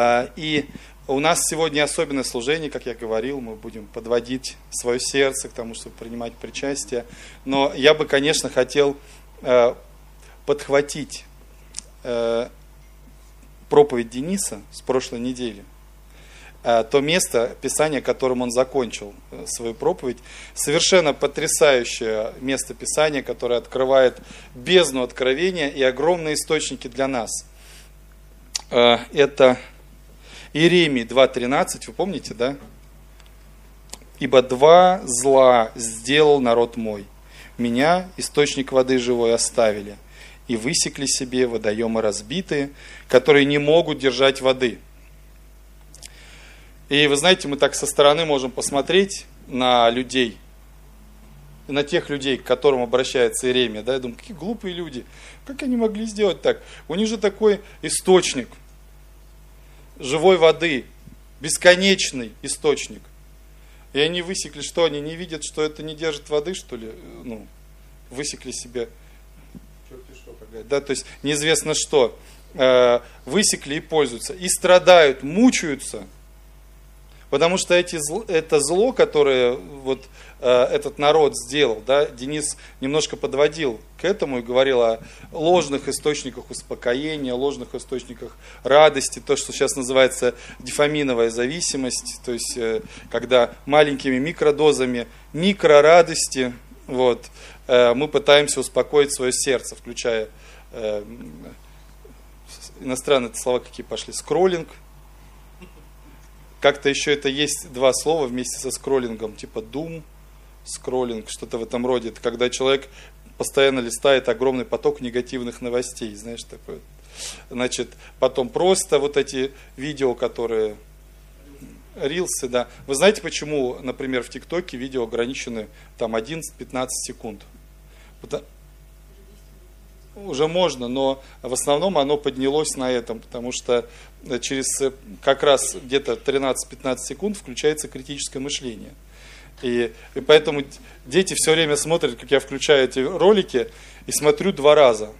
А, и у нас сегодня особенное служение, как я говорил, мы будем подводить свое сердце к тому, чтобы принимать причастие. Но я бы, конечно, хотел э, подхватить э, проповедь Дениса с прошлой недели – Э, то место Писания, которым он закончил свою проповедь. Совершенно потрясающее место Писания, которое открывает бездну откровения и огромные источники для нас. Это Иеремии 2.13, вы помните, да? «Ибо два зла сделал народ мой. Меня, источник воды живой, оставили, и высекли себе водоемы разбитые, которые не могут держать воды» И вы знаете, мы так со стороны можем посмотреть на людей, на тех людей, к которым обращается Иеремия, да, я думаю, какие глупые люди, как они могли сделать так? У них же такой источник живой воды, бесконечный источник. И они высекли, что они не видят, что это не держит воды, что ли? Ну, высекли себе, что, да, то есть неизвестно что, э, высекли и пользуются, и страдают, мучаются – Потому что эти, это зло, которое вот, э, этот народ сделал, да, Денис немножко подводил к этому и говорил о ложных источниках успокоения, ложных источниках радости, то, что сейчас называется дефаминовая зависимость, то есть э, когда маленькими микродозами микрорадости вот, э, мы пытаемся успокоить свое сердце, включая э, иностранные слова какие пошли, скроллинг – как-то еще это есть два слова вместе со скроллингом, типа doom, скроллинг, что-то в этом роде. Это когда человек постоянно листает огромный поток негативных новостей, знаешь, такое. Значит, потом просто вот эти видео, которые рилсы, да. Вы знаете, почему, например, в ТикТоке видео ограничены там 11-15 секунд? Уже можно, но в основном оно поднялось на этом, потому что через э, как раз где-то 13-15 секунд включается критическое мышление. И, и поэтому дети все время смотрят, как я включаю эти ролики, и смотрю два раза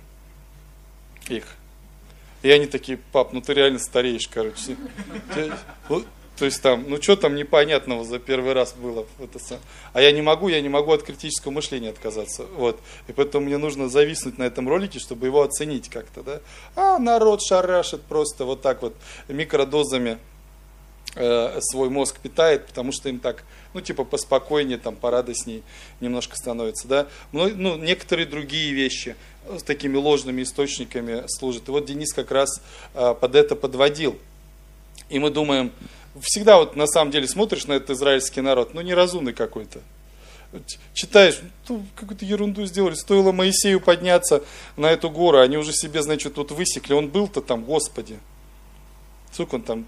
их. И они такие, пап, ну ты реально стареешь, короче. То есть там, ну что там непонятного за первый раз было? Это. А я не могу, я не могу от критического мышления отказаться. Вот. И поэтому мне нужно зависнуть на этом ролике, чтобы его оценить как-то. Да? А народ шарашит просто вот так вот микродозами э, свой мозг питает, потому что им так, ну типа поспокойнее, там порадостней немножко становится. Да? Ну, некоторые другие вещи с такими ложными источниками служат. И вот Денис как раз э, под это подводил. И мы думаем, всегда вот на самом деле смотришь на этот израильский народ, ну неразумный какой-то. Читаешь, ну, какую-то ерунду сделали. Стоило Моисею подняться на эту гору, они уже себе, значит, тут высекли. Он был-то там, Господи. Сколько он там?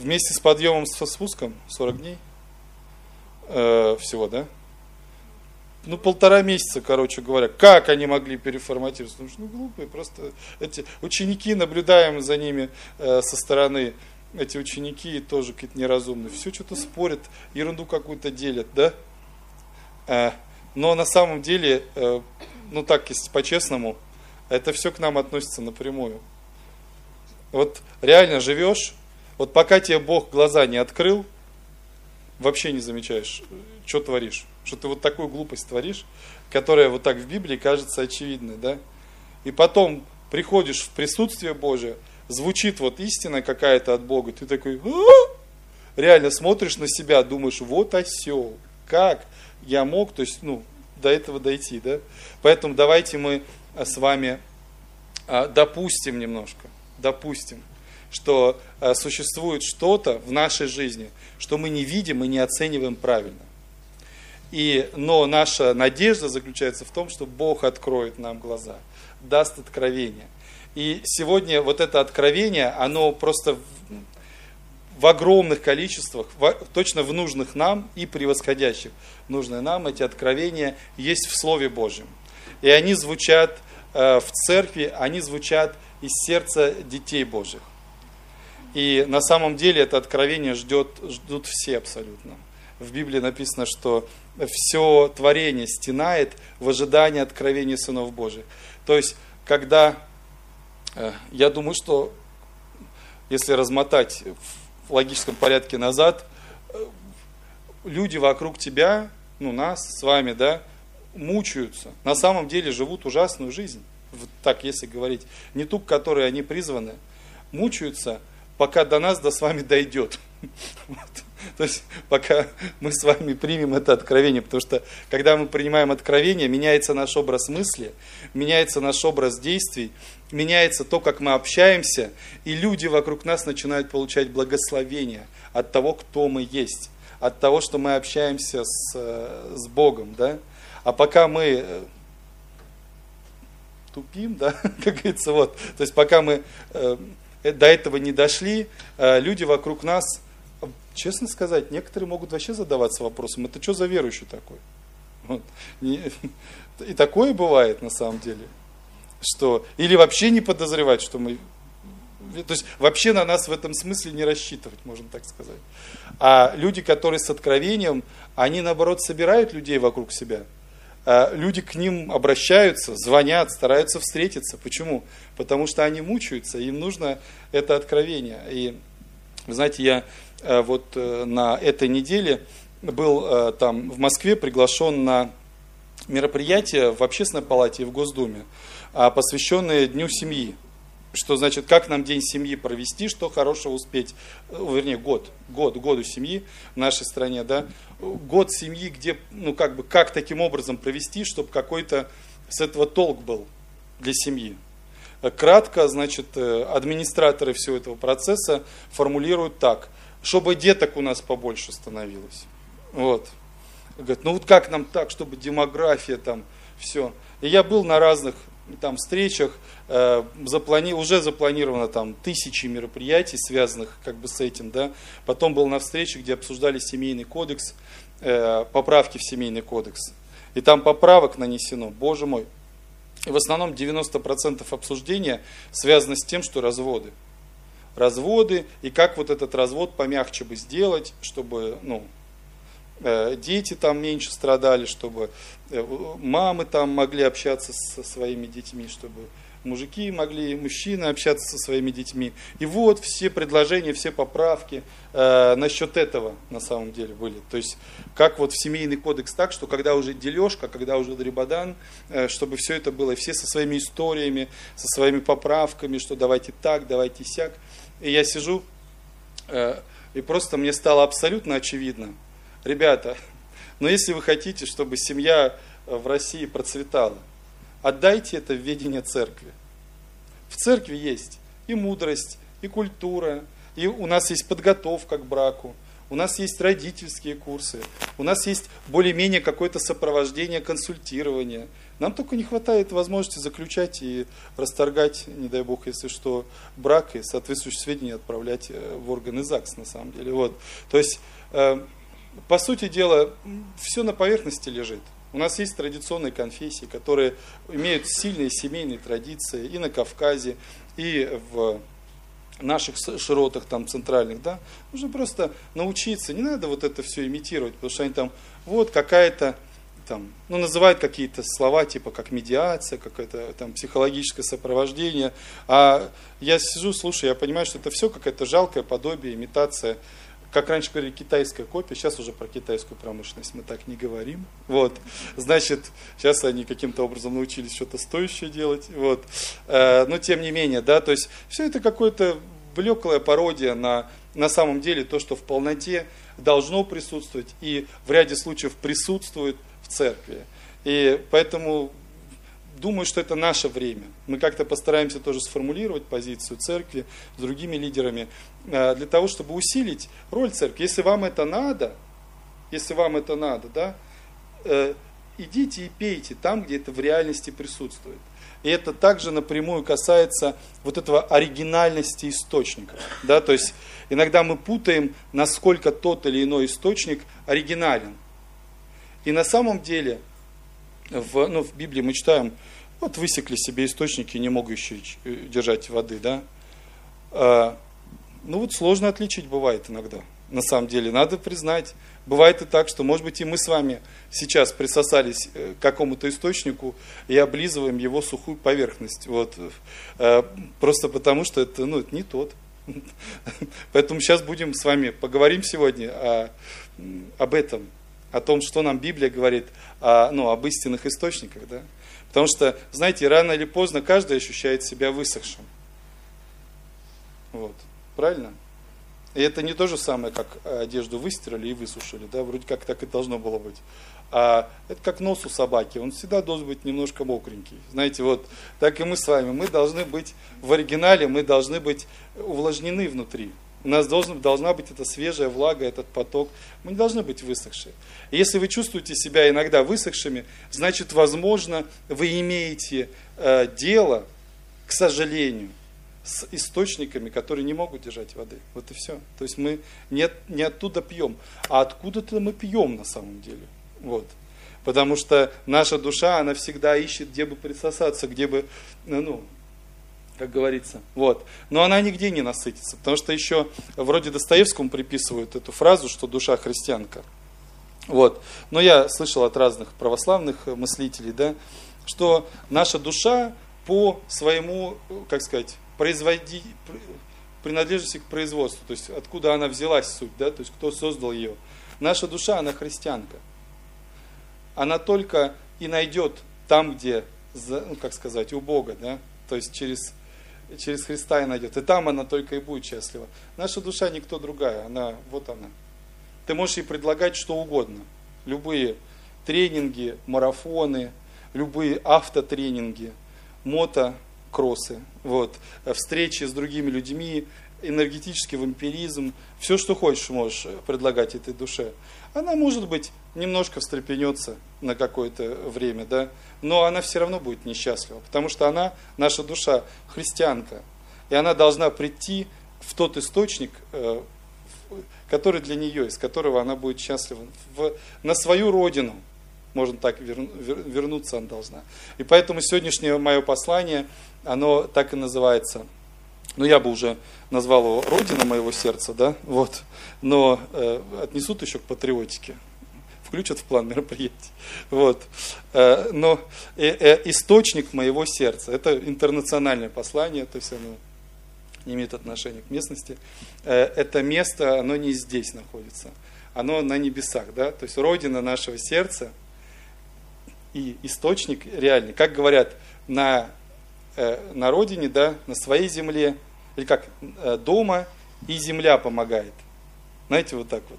Вместе с подъемом, со спуском 40 дней э, всего, да? Ну, полтора месяца, короче говоря. Как они могли переформатироваться? Ну, ну глупые, просто эти ученики, наблюдаем за ними э, со стороны, эти ученики тоже какие-то неразумные. Все что-то спорят, ерунду какую-то делят, да? Э, но на самом деле, э, ну так, если по-честному, это все к нам относится напрямую. Вот реально живешь, вот пока тебе Бог глаза не открыл, вообще не замечаешь, что творишь что ты вот такую глупость творишь, которая вот так в Библии кажется очевидной, да? И потом приходишь в присутствие Божие, звучит вот истина какая-то от Бога, ты такой, «А?» реально смотришь на себя, думаешь, вот осел, как я мог, то есть, ну, до этого дойти, да? Поэтому давайте мы с вами а, допустим немножко, допустим, что а, существует что-то в нашей жизни, что мы не видим и не оцениваем правильно. И, но наша надежда заключается в том, что Бог откроет нам глаза, даст откровение. И сегодня вот это откровение, оно просто в, в огромных количествах, в, точно в нужных нам и превосходящих нужные нам, эти откровения есть в Слове Божьем. И они звучат э, в церкви, они звучат из сердца детей Божьих. И на самом деле это откровение ждет, ждут все абсолютно. В Библии написано, что все творение стенает в ожидании откровения сынов Божьих. То есть, когда, э, я думаю, что если размотать в логическом порядке назад, люди вокруг тебя, ну нас с вами, да, мучаются, на самом деле живут ужасную жизнь, так если говорить, не ту, к которой они призваны, мучаются, пока до нас, до с вами дойдет. То есть пока мы с вами примем это откровение, потому что когда мы принимаем откровение, меняется наш образ мысли, меняется наш образ действий, меняется то, как мы общаемся, и люди вокруг нас начинают получать благословение от того, кто мы есть, от того, что мы общаемся с, с Богом. Да? А пока мы э, тупим, да, как говорится, вот, то есть пока мы э, до этого не дошли, э, люди вокруг нас честно сказать, некоторые могут вообще задаваться вопросом, это что за верующий такой? Вот. И такое бывает на самом деле. Что, или вообще не подозревать, что мы... То есть вообще на нас в этом смысле не рассчитывать, можно так сказать. А люди, которые с откровением, они наоборот собирают людей вокруг себя. А люди к ним обращаются, звонят, стараются встретиться. Почему? Потому что они мучаются, им нужно это откровение. И вы знаете, я вот э, на этой неделе был э, там в Москве приглашен на мероприятие в Общественной палате и в Госдуме, а, посвященное Дню семьи. Что значит, как нам День семьи провести, что хорошего успеть, вернее, год, год, году семьи в нашей стране, да, год семьи, где, ну, как бы, как таким образом провести, чтобы какой-то с этого толк был для семьи. Кратко, значит, администраторы всего этого процесса формулируют так – чтобы деток у нас побольше становилось. Вот. Говорит, ну вот как нам так, чтобы демография там, все. И я был на разных там встречах, э, заплани... уже запланировано там тысячи мероприятий, связанных как бы с этим, да. Потом был на встрече, где обсуждали семейный кодекс, э, поправки в семейный кодекс. И там поправок нанесено, боже мой. И в основном 90% обсуждения связано с тем, что разводы разводы, и как вот этот развод помягче бы сделать, чтобы ну, э, дети там меньше страдали, чтобы э, мамы там могли общаться со своими детьми, чтобы мужики могли, мужчины общаться со своими детьми. И вот все предложения, все поправки э, насчет этого на самом деле были. То есть как вот в семейный кодекс так, что когда уже дележка, когда уже дребодан, э, чтобы все это было, все со своими историями, со своими поправками, что давайте так, давайте сяк. И я сижу, э, и просто мне стало абсолютно очевидно, ребята, но если вы хотите, чтобы семья в России процветала, отдайте это в ведение церкви. В церкви есть и мудрость, и культура, и у нас есть подготовка к браку, у нас есть родительские курсы, у нас есть более-менее какое-то сопровождение, консультирование. Нам только не хватает возможности заключать и расторгать, не дай бог, если что, брак и соответствующие сведения отправлять э, в органы ЗАГС на самом деле. Вот. То есть, э, по сути дела, все на поверхности лежит. У нас есть традиционные конфессии, которые имеют сильные семейные традиции и на Кавказе, и в наших широтах там центральных, да, нужно просто научиться, не надо вот это все имитировать, потому что они там, вот какая-то там, ну, называют какие-то слова, типа как медиация, какое-то там психологическое сопровождение, а я сижу, слушаю, я понимаю, что это все какая-то жалкое подобие, имитация, как раньше говорили, китайская копия, сейчас уже про китайскую промышленность мы так не говорим. Вот. Значит, сейчас они каким-то образом научились что-то стоящее делать. Вот. Э, но тем не менее, да, то есть все это какое-то блеклая пародия на, на самом деле то, что в полноте должно присутствовать и в ряде случаев присутствует в церкви. И поэтому думаю, что это наше время. Мы как-то постараемся тоже сформулировать позицию церкви с другими лидерами э, для того, чтобы усилить роль церкви. Если вам это надо, если вам это надо, да, э, идите и пейте там, где это в реальности присутствует. И это также напрямую касается вот этого оригинальности источника. Да? То есть иногда мы путаем, насколько тот или иной источник оригинален. И на самом деле в, ну, в Библии мы читаем, вот высекли себе источники, не могущие э, держать воды, да. А, ну вот сложно отличить бывает иногда, на самом деле, надо признать. Бывает и так, что, может быть, и мы с вами сейчас присосались э, к какому-то источнику и облизываем его сухую поверхность. Вот. Э, просто потому, что это, ну, это не тот. Поэтому сейчас будем с вами поговорим сегодня о, об этом, о том, что нам Библия говорит о, ну, об истинных источниках. Да? Потому что, знаете, рано или поздно каждый ощущает себя высохшим. Вот. Правильно? И это не то же самое, как одежду выстирали и высушили, да, вроде как так и должно было быть. А это как нос у собаки, он всегда должен быть немножко мокренький. Знаете, вот так и мы с вами, мы должны быть в оригинале, мы должны быть увлажнены внутри. У нас должен, должна быть эта свежая влага, этот поток. Мы не должны быть высохшие. Если вы чувствуете себя иногда высохшими, значит, возможно, вы имеете э, дело, к сожалению, с источниками, которые не могут держать воды. Вот и все. То есть мы не, не оттуда пьем, а откуда-то мы пьем на самом деле. Вот. Потому что наша душа, она всегда ищет, где бы присосаться, где бы, ну, как говорится. Вот. Но она нигде не насытится, потому что еще вроде Достоевскому приписывают эту фразу, что душа христианка. Вот. Но я слышал от разных православных мыслителей, да, что наша душа по своему, как сказать, производи, принадлежности к производству, то есть откуда она взялась суть, да, то есть кто создал ее. Наша душа, она христианка. Она только и найдет там, где, ну, как сказать, у Бога, да, то есть через, через Христа и найдет. И там она только и будет счастлива. Наша душа никто другая, она, вот она. Ты можешь ей предлагать что угодно. Любые тренинги, марафоны, любые автотренинги, мото кроссы, вот, встречи с другими людьми, энергетический вампиризм, все, что хочешь, можешь предлагать этой душе. Она, может быть, немножко встрепенется на какое-то время, да, но она все равно будет несчастлива, потому что она, наша душа, христианка, и она должна прийти в тот источник, э, который для нее, из которого она будет счастлива, в, на свою родину, можно так вернуться она должна. И поэтому сегодняшнее мое послание – оно так и называется. Ну, я бы уже назвал его «Родина моего сердца», да, вот, но э, отнесут еще к патриотике, включат в план мероприятий, вот, э, но э, э, источник моего сердца, это интернациональное послание, то есть оно не имеет отношения к местности, это место, оно не здесь находится, оно на небесах, да, то есть Родина нашего сердца и источник реальный, как говорят, на на родине, да, на своей земле, или как дома, и земля помогает. Знаете, вот так вот.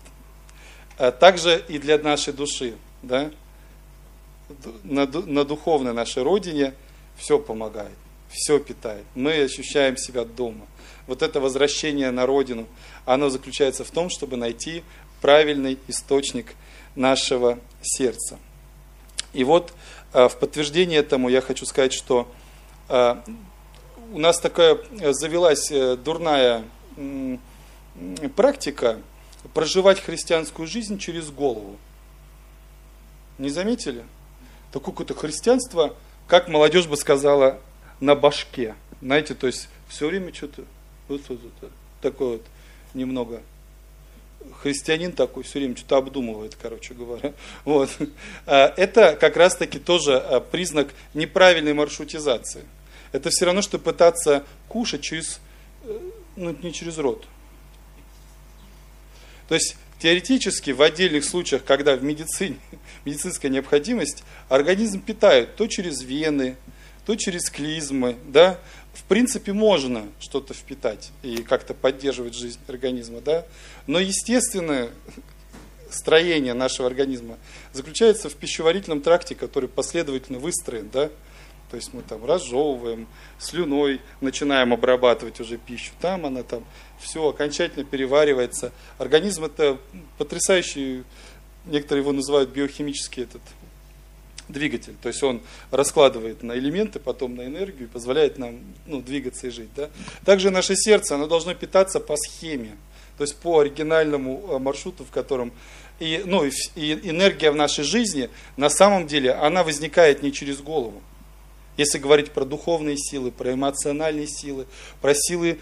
А также и для нашей души, да, на, на духовной нашей родине все помогает, все питает. Мы ощущаем себя дома. Вот это возвращение на родину, оно заключается в том, чтобы найти правильный источник нашего сердца. И вот э, в подтверждение этому я хочу сказать, что а, у нас такая э, завелась э, дурная практика проживать христианскую жизнь через голову. Не заметили? Такое какое-то христианство, как молодежь бы сказала, на башке. Знаете, то есть все время что-то вот, вот, вот, такое вот немного христианин такой все время что-то обдумывает, короче говоря. Вот. А, это как раз-таки тоже а, признак неправильной маршрутизации. Это все равно, что пытаться кушать через, э, ну, не через рот. То есть теоретически в отдельных случаях, когда в медицине медицинская необходимость, организм питают то через вены, то через клизмы, да, в принципе можно что-то впитать и как-то поддерживать жизнь организма, да, но естественное строение нашего организма заключается в пищеварительном тракте, который последовательно выстроен, да, то есть мы там разжевываем, слюной начинаем обрабатывать уже пищу. Там она там все окончательно переваривается. Организм это потрясающий, некоторые его называют биохимический этот двигатель. То есть он раскладывает на элементы, потом на энергию и позволяет нам ну, двигаться и жить. Да? Также наше сердце, оно должно питаться по схеме, то есть по оригинальному э, маршруту, в котором и, ну, и энергия в нашей жизни, на самом деле, она возникает не через голову. Если говорить про духовные силы, про эмоциональные силы, про силы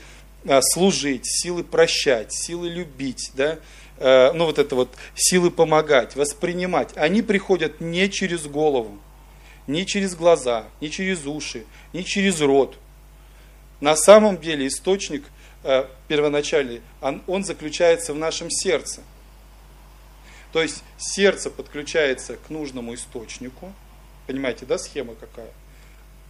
а, служить, силы прощать, силы любить, да, э, ну вот это вот силы помогать, воспринимать, они приходят не через голову, не через глаза, не через уши, не через рот. на самом деле источник э, первоначальный, он, он заключается в нашем сердце. То есть сердце подключается к нужному источнику. Понимаете, да, схема какая?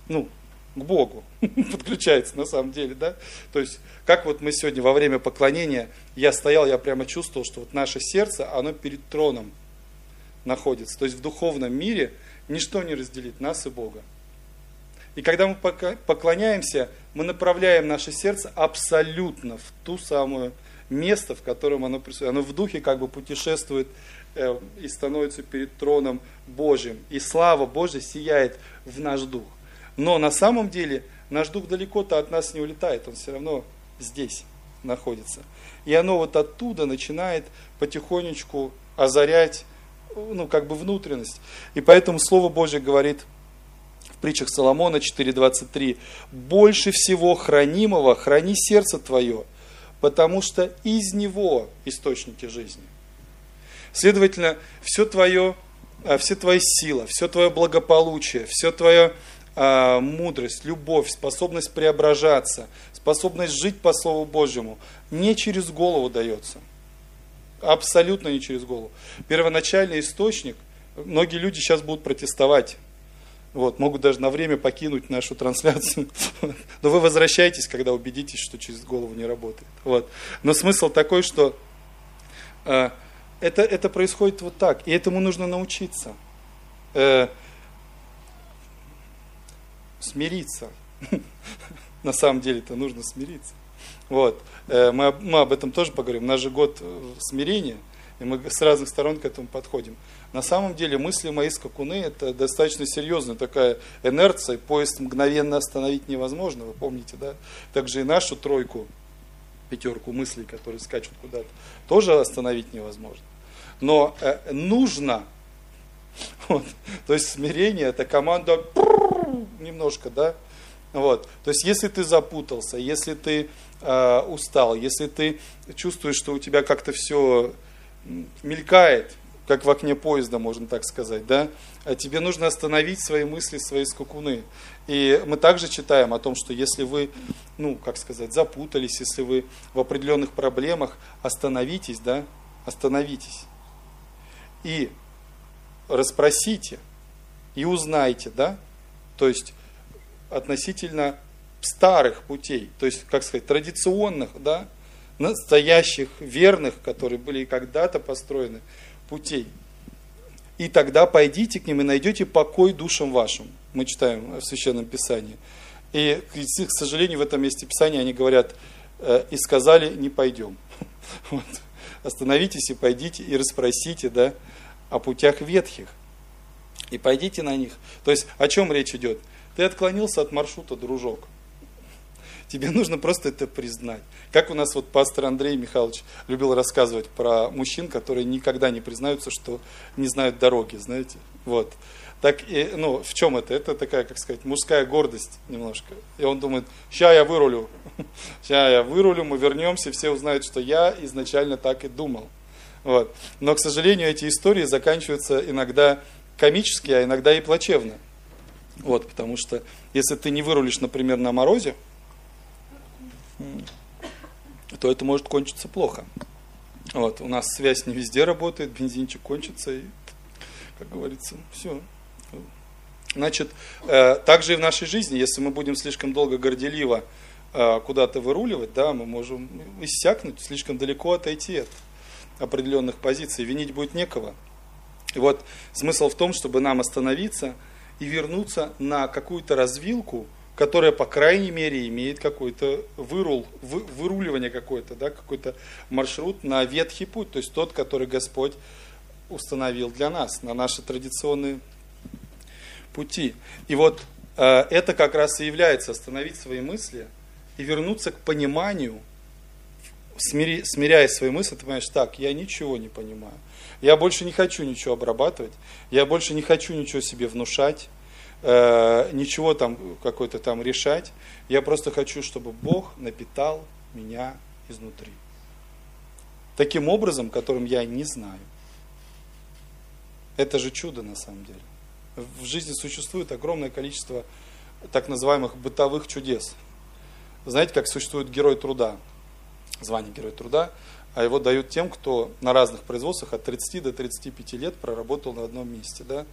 Ну, к Богу подключается на самом деле, да? То есть, как вот мы сегодня во время поклонения, я стоял, я прямо чувствовал, что вот наше сердце, оно перед троном находится. То есть в духовном мире ничто не разделит нас и Бога. И когда мы поклоняемся, мы направляем наше сердце абсолютно в ту самую место, в котором оно присутствует. Оно в духе как бы путешествует э, и становится перед троном Божьим. И слава Божья сияет в наш дух. Но на самом деле наш дух далеко-то от нас не улетает, он все равно здесь находится. И оно вот оттуда начинает потихонечку озарять, ну, как бы внутренность. И поэтому Слово Божье говорит в притчах Соломона 4.23, «Больше всего хранимого храни сердце твое, потому что из него источники жизни». Следовательно, все твое, а, все твои сила, все твое благополучие, все твое а, мудрость, любовь, способность преображаться, способность жить по Слову Божьему не через голову дается. Абсолютно не через голову. Первоначальный источник, многие люди сейчас будут протестовать. Вот, могут даже на время покинуть нашу трансляцию. Но вы возвращаетесь, когда убедитесь, что через голову не работает. Вот. Но смысл такой, что э, это, это происходит вот так. И этому нужно научиться. Э, смириться. На самом деле это нужно смириться. Вот. Э, мы, мы об этом тоже поговорим. У нас же год э, смирения, и мы с разных сторон к этому подходим. На самом деле мысли мои скакуны – это достаточно серьезная такая инерция, поезд мгновенно остановить невозможно, вы помните, да? Также и нашу тройку, пятерку мыслей, которые скачут куда-то, тоже остановить невозможно. Но э, нужно, вот, то есть смирение – это команда немножко, да, вот. То есть, если ты запутался, если ты э, устал, если ты чувствуешь, что у тебя как-то все мелькает, как в окне поезда, можно так сказать, да, а тебе нужно остановить свои мысли, свои скакуны. И мы также читаем о том, что если вы, ну, как сказать, запутались, если вы в определенных проблемах, остановитесь, да, остановитесь. И расспросите, и узнайте, да, то есть относительно старых путей, то есть, как сказать, традиционных, да, настоящих, верных, которые были когда-то построены, путей. И тогда пойдите к ним и найдете покой душам вашим. Мы читаем в Священном Писании. И, к сожалению, в этом месте Писания они говорят, «Э, и сказали, не пойдем. Вот. Остановитесь и пойдите и расспросите да, о путях ветхих и пойдите на них. То есть о чем речь идет? Ты отклонился от маршрута, дружок. Тебе нужно просто это признать. Как у нас вот пастор Андрей Михайлович любил рассказывать про мужчин, которые никогда не признаются, что не знают дороги, знаете. Вот. Так и, ну, в чем это? Это такая, как сказать, мужская гордость немножко. И он думает, ща я вырулю, ща я вырулю, мы вернемся, все узнают, что я изначально так и думал. Вот. Но, к сожалению, эти истории заканчиваются иногда комически, а иногда и плачевно. Вот, потому что если ты не вырулишь, например, на морозе, то это может кончиться плохо. Вот, у нас связь не везде работает, бензинчик кончится, и, как говорится, все. Значит, э, также и в нашей жизни, если мы будем слишком долго горделиво э, куда-то выруливать, да, мы можем иссякнуть, слишком далеко отойти от определенных позиций, винить будет некого. И вот смысл в том, чтобы нам остановиться и вернуться на какую-то развилку, которая, по крайней мере, имеет какой-то вырул, вы, выруливание какое-то, да, какой-то маршрут на ветхий путь, то есть тот, который Господь установил для нас, на наши традиционные пути. И вот э, это как раз и является остановить свои мысли и вернуться к пониманию, смири, смиряя свои мысли, ты понимаешь, так, я ничего не понимаю. Я больше не хочу ничего обрабатывать, я больше не хочу ничего себе внушать, э, ничего там какой-то там решать. Я просто хочу, чтобы Бог напитал меня изнутри. Таким образом, которым я не знаю. Это же чудо на самом деле. В жизни существует огромное количество так называемых бытовых чудес. знаете, как существует герой труда, звание герой труда, а его дают тем, кто на разных производствах от 30 до 35 лет проработал на одном месте. Да?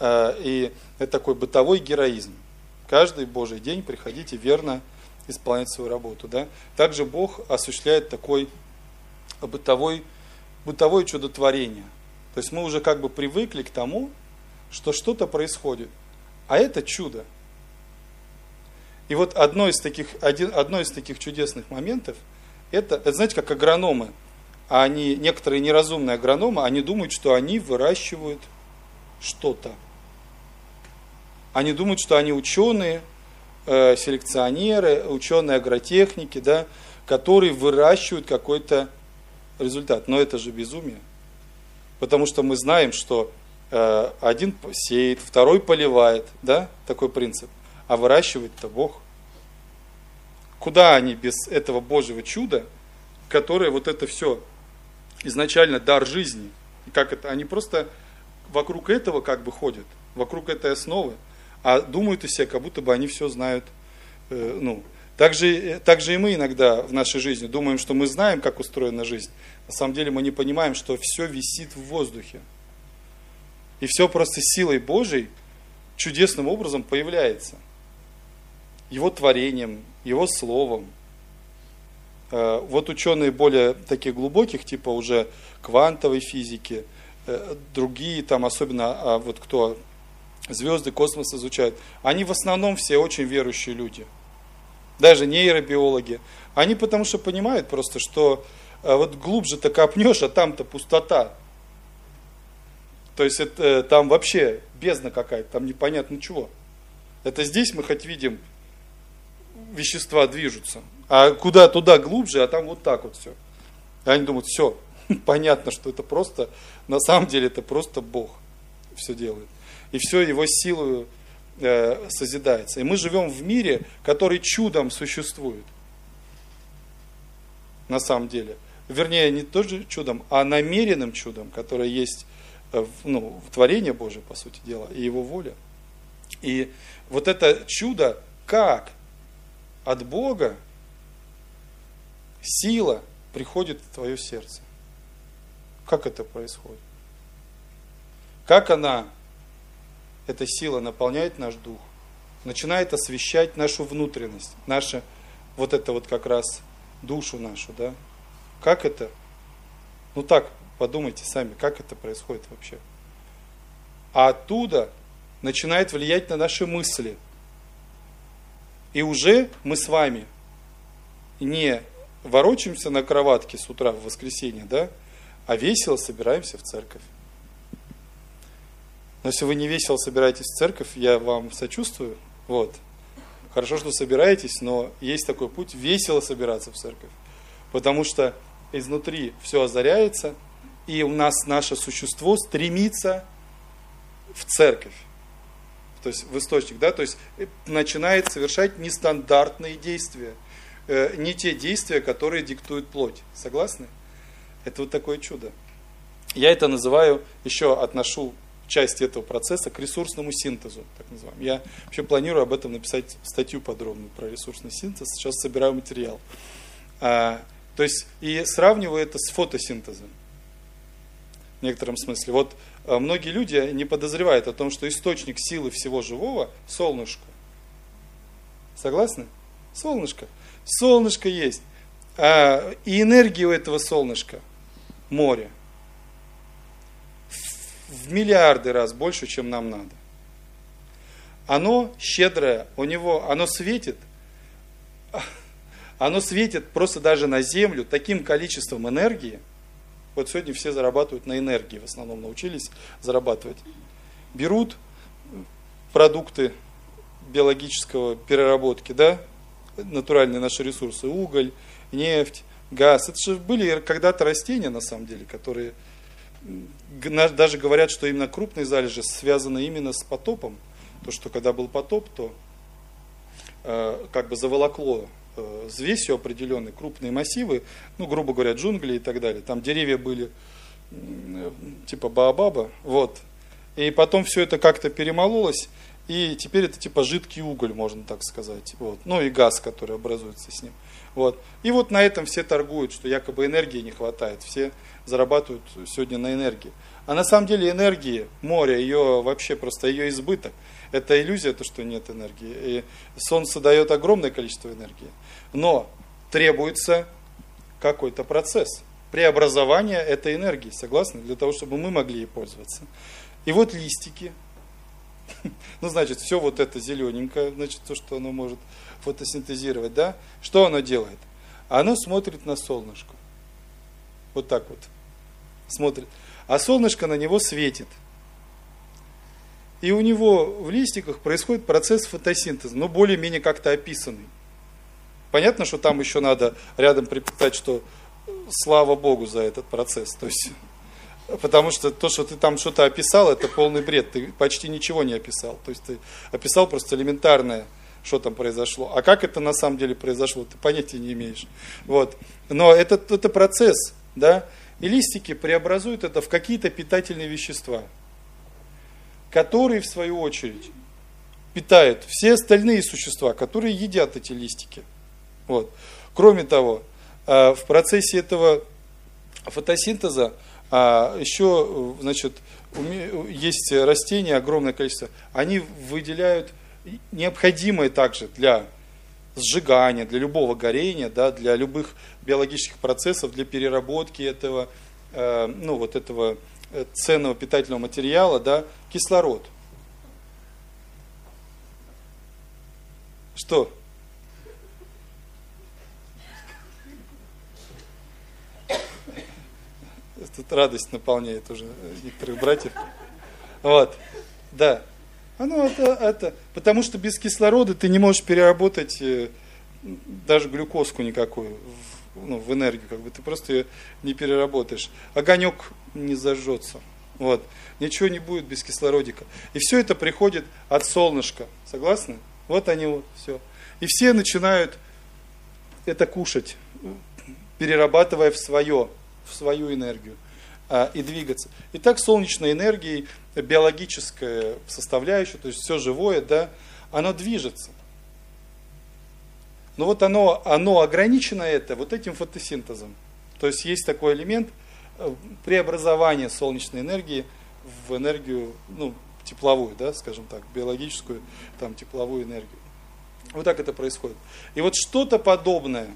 Э, и это такой бытовой героизм. Каждый Божий день приходите верно исполнять свою работу. Да? Также Бог осуществляет такой бытовой, бытовое чудотворение. То есть мы уже как бы привыкли к тому, что что-то происходит. А это чудо. И вот одно из таких, один, одно из таких чудесных моментов, это, это, знаете, как агрономы. А они, некоторые неразумные агрономы, они думают, что они выращивают что-то. Они думают, что они ученые, э, селекционеры, ученые агротехники, да, которые выращивают какой-то результат. Но это же безумие. Потому что мы знаем, что э, один сеет, второй поливает, да, такой принцип. А выращивает-то Бог. Куда они без этого Божьего чуда, которое вот это все изначально дар жизни. Как это? Они просто вокруг этого как бы ходят, вокруг этой основы, а думают о себе, как будто бы они все знают. Э, ну, так же, так же и мы иногда в нашей жизни думаем, что мы знаем, как устроена жизнь. На самом деле мы не понимаем, что все висит в воздухе. И все просто силой Божией чудесным образом появляется. Его творением, его словом, Э, вот ученые более таких глубоких, типа уже квантовой физики, э, другие там, особенно а вот кто звезды, космос изучают, они в основном все очень верующие люди. Даже нейробиологи. Они потому что понимают просто, что э, вот глубже-то копнешь, а там-то пустота. То есть это, там вообще бездна какая-то, там непонятно чего. Это здесь мы хоть видим, вещества движутся, а куда туда глубже, а там вот так вот все. И они думают, все, понятно, что это просто, на самом деле это просто Бог все делает. И все его силою э, созидается. И мы живем в мире, который чудом существует. На самом деле. Вернее, не тоже чудом, а намеренным чудом, которое есть э, ну, в творении Божие, по сути дела, и его воля. И вот это чудо, как от Бога сила приходит в твое сердце. Как это происходит? Как она, эта сила, наполняет наш дух, начинает освещать нашу внутренность, нашу, вот это вот как раз душу нашу, да? Как это? Ну так, подумайте сами, как это происходит вообще. А оттуда начинает влиять на наши мысли. И уже мы с вами не ворочаемся на кроватке с утра в воскресенье, да, а весело собираемся в церковь. Но если вы не весело собираетесь в церковь, я вам сочувствую. Вот. Хорошо, что собираетесь, но есть такой путь весело собираться в церковь. Потому что изнутри все озаряется, и у нас наше существо стремится в церковь. То есть в источник, да, то есть начинает совершать нестандартные действия – Э, не те действия, которые диктует плоть. Согласны? Это вот такое чудо. Я это называю, еще отношу часть этого процесса к ресурсному синтезу, так называем. Я вообще планирую об этом написать статью подробную про ресурсный синтез. Сейчас собираю материал. А, то есть и сравниваю это с фотосинтезом в некотором смысле. Вот многие люди не подозревают о том, что источник силы всего живого – солнышко. Согласны? Солнышко. Солнышко есть. А, и энергия у этого солнышка – море. В миллиарды раз больше, чем нам надо. Оно щедрое, у него, оно светит, оно светит просто даже на землю таким количеством энергии. Вот сегодня все зарабатывают на энергии, в основном научились зарабатывать. Берут продукты биологического переработки, да, натуральные наши ресурсы, уголь, нефть, газ. Это же были когда-то растения, на самом деле, которые даже говорят, что именно крупные залежи связаны именно с потопом. То, что когда был потоп, то э, как бы заволокло э, взвесью определенные крупные массивы, ну, грубо говоря, джунгли и так далее. Там деревья были типа баобаба, вот. И потом все это как-то перемололось, и теперь это типа жидкий уголь, можно так сказать. Вот. Ну и газ, который образуется с ним. Вот. И вот на этом все торгуют, что якобы энергии не хватает. Все зарабатывают сегодня на энергии. А на самом деле энергии, море, ее вообще просто ее избыток. Это иллюзия, то, что нет энергии. И Солнце дает огромное количество энергии. Но требуется какой-то процесс преобразования этой энергии, согласны? Для того, чтобы мы могли ей пользоваться. И вот листики. Ну, значит, все вот это зелененькое, значит, то, что оно может фотосинтезировать, да? Что оно делает? Оно смотрит на солнышко. Вот так вот. Смотрит. А солнышко на него светит. И у него в листиках происходит процесс фотосинтеза, но более-менее как-то описанный. Понятно, что там еще надо рядом приписать, что слава Богу за этот процесс. То есть, потому что то, что ты там что-то описал, это полный бред. Ты почти ничего не описал. То есть ты описал просто элементарное, что там произошло. А как это на самом деле произошло, ты понятия не имеешь. Вот. Но это, это процесс, да. И листики преобразуют это в какие-то питательные вещества, которые, в свою очередь, питают все остальные существа, которые едят эти листики. Вот. Кроме того, э, в процессе этого фотосинтеза а, еще значит, есть растения, огромное количество, они выделяют необходимое также для сжигания, для любого горения, да, для любых биологических процессов, для переработки этого, э, ну, вот этого э, ценного питательного материала, да, кислород. Что? Тут радость наполняет уже некоторых братьев. Вот, да. Оно это, это, потому что без кислорода ты не можешь переработать э, даже глюкозку никакую в, ну, в энергию, как бы ты просто ее не переработаешь. Огонек не зажжется. Вот. Ничего не будет без кислородика. И все это приходит от солнышка. Согласны? Вот они вот, все. И все начинают это кушать, перерабатывая в свое, в свою энергию а, и двигаться. Итак, солнечной энергией, биологическая составляющая, то есть все живое, да, оно движется. Но вот оно, оно ограничено это вот этим фотосинтезом. То есть есть такой элемент э, преобразования солнечной энергии в энергию, ну, тепловую, да, скажем так, биологическую, там, тепловую энергию. Вот так это происходит. И вот что-то подобное,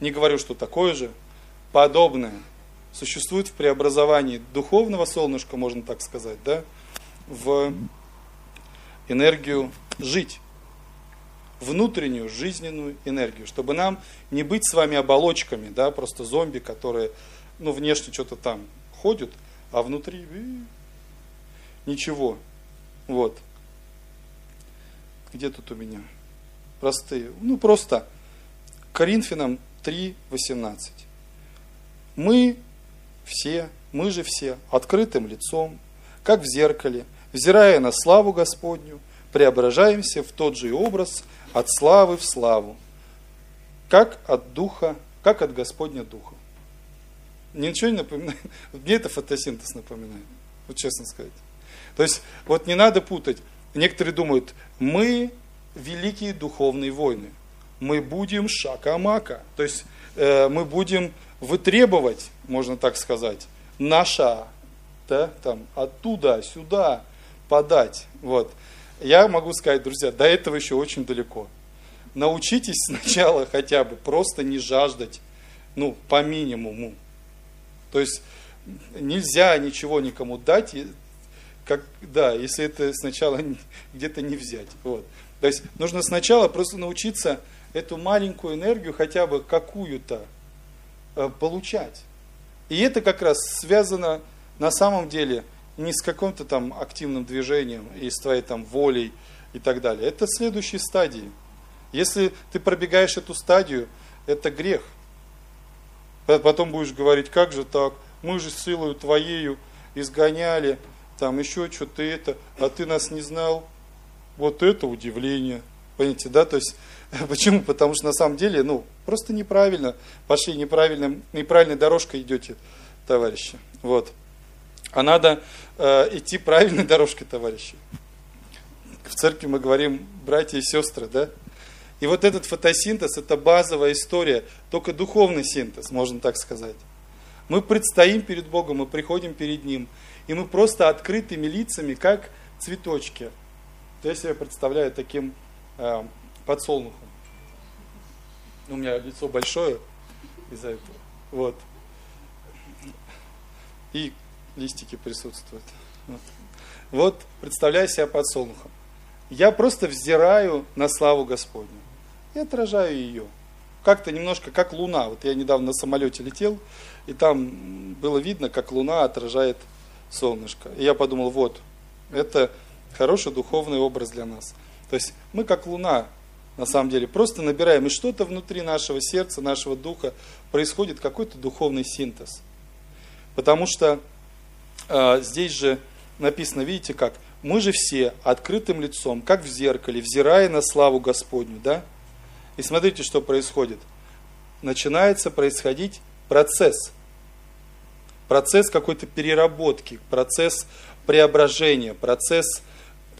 не говорю, что такое же, подобное существует в преобразовании духовного солнышка, можно так сказать, да, в энергию жить, внутреннюю жизненную энергию, чтобы нам не быть с вами оболочками, да, просто зомби, которые, ну, внешне что-то там ходят, а внутри ничего. Вот. Где тут у меня? Простые. Ну, просто Коринфянам 3.18. Мы все, мы же все, открытым лицом, как в зеркале, взирая на славу Господню, преображаемся в тот же образ от славы в славу, как от Духа, как от Господня Духа. Ничего не напоминает. Мне это фотосинтез напоминает, вот честно сказать. То есть, вот не надо путать. Некоторые думают, мы великие духовные войны. Мы будем шака-мака. То есть, э, мы будем вытребовать, можно так сказать, наша, да, там, оттуда, сюда подать. Вот. Я могу сказать, друзья, до этого еще очень далеко. Научитесь сначала хотя бы просто не жаждать, ну, по минимуму. То есть нельзя ничего никому дать, как, да, если это сначала где-то не взять. Вот. То есть нужно сначала просто научиться эту маленькую энергию хотя бы какую-то получать. И это как раз связано на самом деле не с каким-то там активным движением и с твоей там волей и так далее. Это следующие стадии. Если ты пробегаешь эту стадию, это грех. Потом будешь говорить, как же так, мы же силою твоею изгоняли, там еще что-то это, а ты нас не знал. Вот это удивление. Понимаете, да? То есть Почему? Потому что на самом деле, ну, просто неправильно, пошли неправильно, неправильной дорожкой идете, товарищи. Вот. А надо э, идти правильной дорожкой, товарищи. В церкви мы говорим братья и сестры, да? И вот этот фотосинтез – это базовая история, только духовный синтез, можно так сказать. Мы предстоим перед Богом, мы приходим перед Ним, и мы просто открытыми лицами, как цветочки. То я себе представляю таким э, подсолнухом. У меня лицо большое из-за этого. Вот. И листики присутствуют. Вот, вот представляю себя подсолнухом. Я просто взираю на славу Господню и отражаю ее. Как-то немножко как луна. Вот я недавно на самолете летел, и там было видно, как луна отражает солнышко. И я подумал, вот, это хороший духовный образ для нас. То есть мы как луна, на самом деле, просто набираем, и что-то внутри нашего сердца, нашего духа происходит какой-то духовный синтез. Потому что э, здесь же написано, видите как, мы же все открытым лицом, как в зеркале, взирая на славу Господню, да? И смотрите, что происходит. Начинается происходить процесс. Процесс какой-то переработки, процесс преображения, процесс,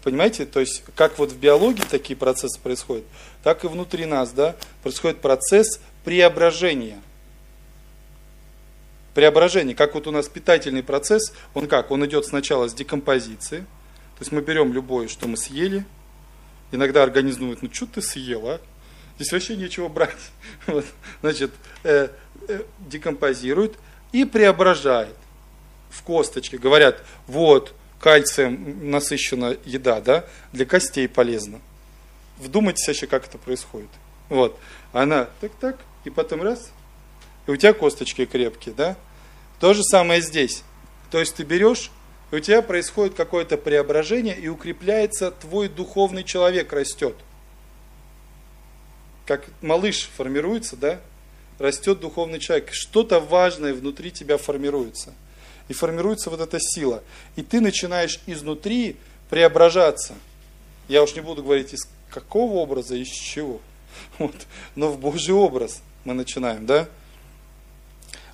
понимаете, то есть как вот в биологии такие процессы происходят, так и внутри нас, да, происходит процесс преображения. Преображение, как вот у нас питательный процесс, он как? Он идет сначала с декомпозиции, то есть мы берем любое, что мы съели, иногда организм думает, ну что ты съел, а? Здесь вообще нечего брать. Вот, значит, э, э, декомпозирует и преображает в косточке. Говорят, вот, кальцием насыщена еда, да, для костей полезно. Вдумайтесь вообще, как это происходит. Вот, она так-так, и потом раз, и у тебя косточки крепкие, да. То же самое здесь. То есть ты берешь, и у тебя происходит какое-то преображение, и укрепляется твой духовный человек, растет как малыш формируется, да, растет духовный человек, что-то важное внутри тебя формируется. И формируется вот эта сила. И ты начинаешь изнутри преображаться. Я уж не буду говорить из какого образа, из чего. Вот. Но в Божий образ мы начинаем, да?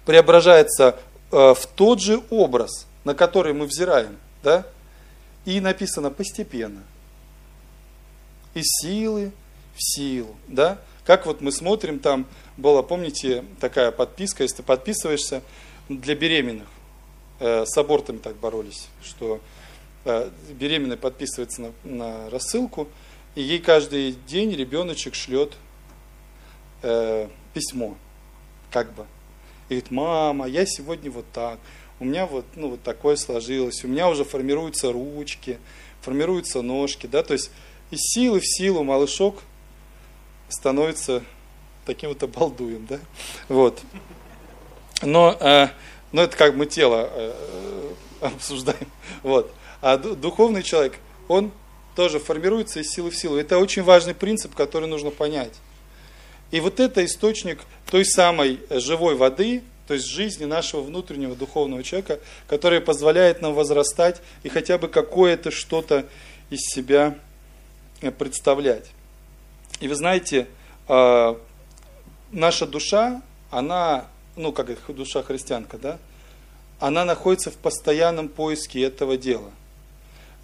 Преображается э, в тот же образ, на который мы взираем, да? И написано постепенно. Из силы в силу, да? Как вот мы смотрим, там была, помните, такая подписка, если ты подписываешься для беременных, с абортами так боролись, что э, беременная подписывается на, на рассылку, и ей каждый день ребеночек шлет э, письмо, как бы. И говорит, мама, я сегодня вот так, у меня вот, ну, вот такое сложилось, у меня уже формируются ручки, формируются ножки, да, то есть из силы в силу малышок становится таким вот обалдуем, да? Вот. Но, э, но это как мы тело э, обсуждаем. Вот. А духовный человек, он тоже формируется из силы в силу. Это очень важный принцип, который нужно понять. И вот это источник той самой живой воды, то есть жизни нашего внутреннего духовного человека, которая позволяет нам возрастать и хотя бы какое-то что-то из себя представлять. И вы знаете, э, наша душа, она, ну как душа христианка, да, она находится в постоянном поиске этого дела.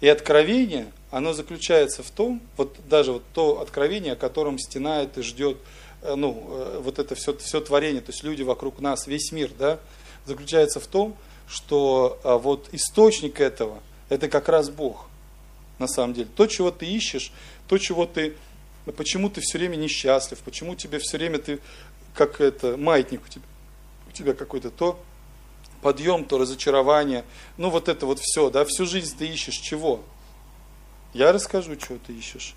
И откровение, оно заключается в том, вот даже вот то откровение, о котором стенает и ждет, э, ну, э, вот это все, все творение, то есть люди вокруг нас, весь мир, да, заключается в том, что вот источник этого, это как раз Бог, на самом деле. То, чего ты ищешь, то, чего ты почему ты все время несчастлив, почему тебе все время ты, как это, маятник у тебя, у тебя какой-то то подъем, то разочарование, ну вот это вот все, да, всю жизнь ты ищешь чего? Я расскажу, чего ты ищешь.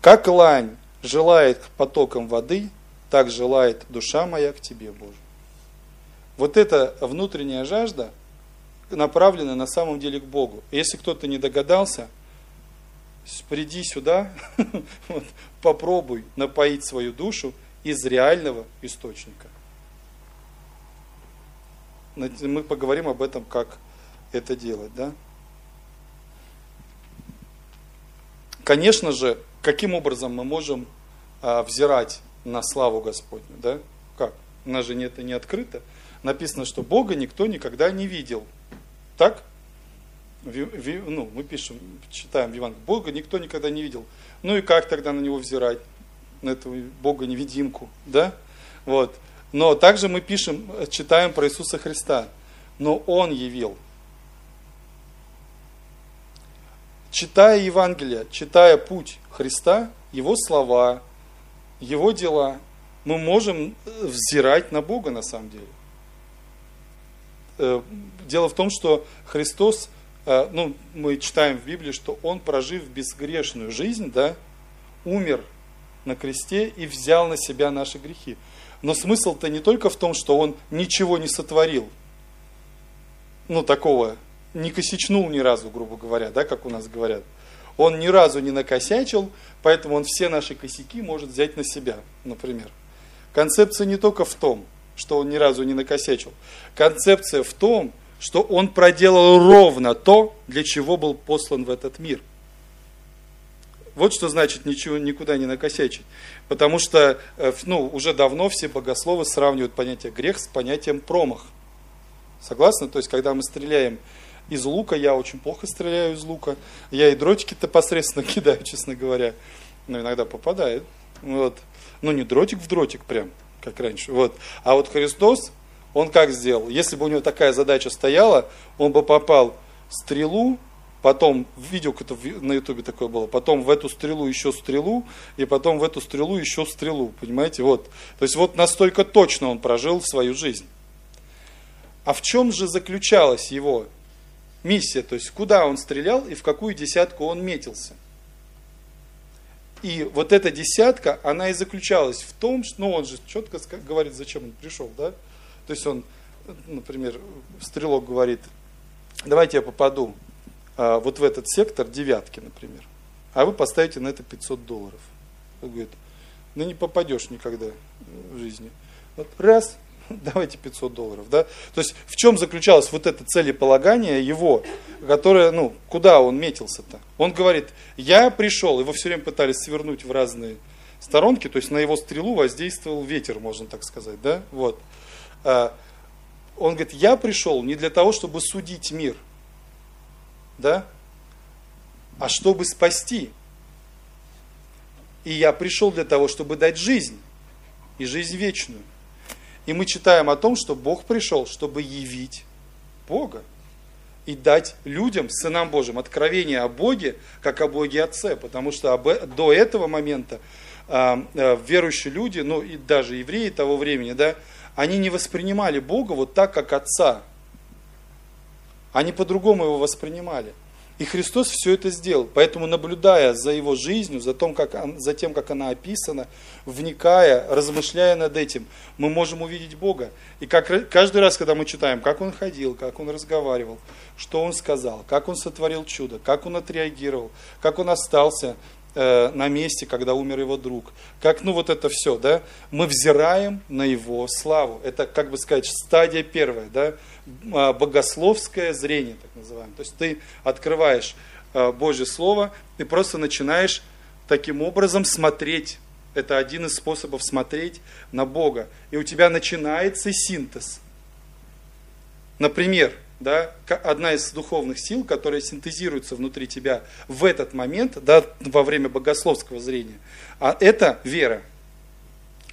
Как лань желает к потокам воды, так желает душа моя к тебе, Боже. Вот эта внутренняя жажда направлена на самом деле к Богу. Если кто-то не догадался – приди сюда, попробуй напоить свою душу из реального источника. Мы поговорим об этом, как это делать, да? Конечно же, каким образом мы можем а, взирать на славу Господню, да? Как? У нас же это не открыто. Написано, что Бога никто никогда не видел. Так? ну, мы пишем, читаем в Евангелии, Бога никто никогда не видел. Ну и как тогда на него взирать? На этого Бога-невидимку, да? Вот. Но также мы пишем, читаем про Иисуса Христа. Но Он явил. Читая Евангелие, читая путь Христа, Его слова, Его дела, мы можем взирать на Бога на самом деле. Э, дело в том, что Христос Э, ну, мы читаем в Библии, что он, прожив безгрешную жизнь, да, умер на кресте и взял на себя наши грехи. Но смысл-то не только в том, что он ничего не сотворил, ну, такого, не косячнул ни разу, грубо говоря, да, как у нас говорят. Он ни разу не накосячил, поэтому он все наши косяки может взять на себя, например. Концепция не только в том, что он ни разу не накосячил. Концепция в том, что он проделал ровно то, для чего был послан в этот мир. Вот что значит ничего никуда не накосячить. Потому что э, ну, уже давно все богословы сравнивают понятие грех с понятием промах. Согласны? То есть, когда мы стреляем из лука, я очень плохо стреляю из лука. Я и дротики-то посредственно кидаю, честно говоря. Но иногда попадает. Вот. Ну, не дротик в дротик прям, как раньше. Вот. А вот Христос, он как сделал? Если бы у него такая задача стояла, он бы попал стрелу, потом, видео это на ютубе такое было, потом в эту стрелу еще стрелу, и потом в эту стрелу еще стрелу, понимаете, вот. То есть вот настолько точно он прожил свою жизнь. А в чем же заключалась его миссия, то есть куда он стрелял и в какую десятку он метился? И вот эта десятка, она и заключалась в том, что, ну он же четко говорит, зачем он пришел, да? То есть он, например, стрелок говорит, давайте я попаду вот в этот сектор девятки, например, а вы поставите на это 500 долларов. Он говорит, ну не попадешь никогда в жизни. Вот раз, давайте 500 долларов. Да? То есть в чем заключалось вот это целеполагание его, которое, ну, куда он метился-то? Он говорит, я пришел, его все время пытались свернуть в разные сторонки, то есть на его стрелу воздействовал ветер, можно так сказать. Да? Вот. А, он говорит, я пришел не для того, чтобы судить мир, да, а чтобы спасти. И я пришел для того, чтобы дать жизнь, и жизнь вечную. И мы читаем о том, что Бог пришел, чтобы явить Бога и дать людям, сынам Божьим, откровение о Боге, как о Боге Отце. Потому что до этого момента а, а, верующие люди, ну и даже евреи того времени, да, они не воспринимали Бога вот так, как Отца. Они по-другому его воспринимали. И Христос все это сделал. Поэтому, наблюдая за его жизнью, за, том, как, за тем, как она описана, вникая, размышляя над этим, мы можем увидеть Бога. И как, каждый раз, когда мы читаем, как он ходил, как он разговаривал, что он сказал, как он сотворил чудо, как он отреагировал, как он остался Э, на месте, когда умер его друг. Как, ну вот это все, да, мы взираем на его славу. Это, как бы сказать, стадия первая, да, богословское зрение, так называемое. То есть ты открываешь э, Божье Слово, и просто начинаешь таким образом смотреть. Это один из способов смотреть на Бога. И у тебя начинается синтез. Например, да, одна из духовных сил, которая синтезируется внутри тебя в этот момент, да, во время богословского зрения, а это вера.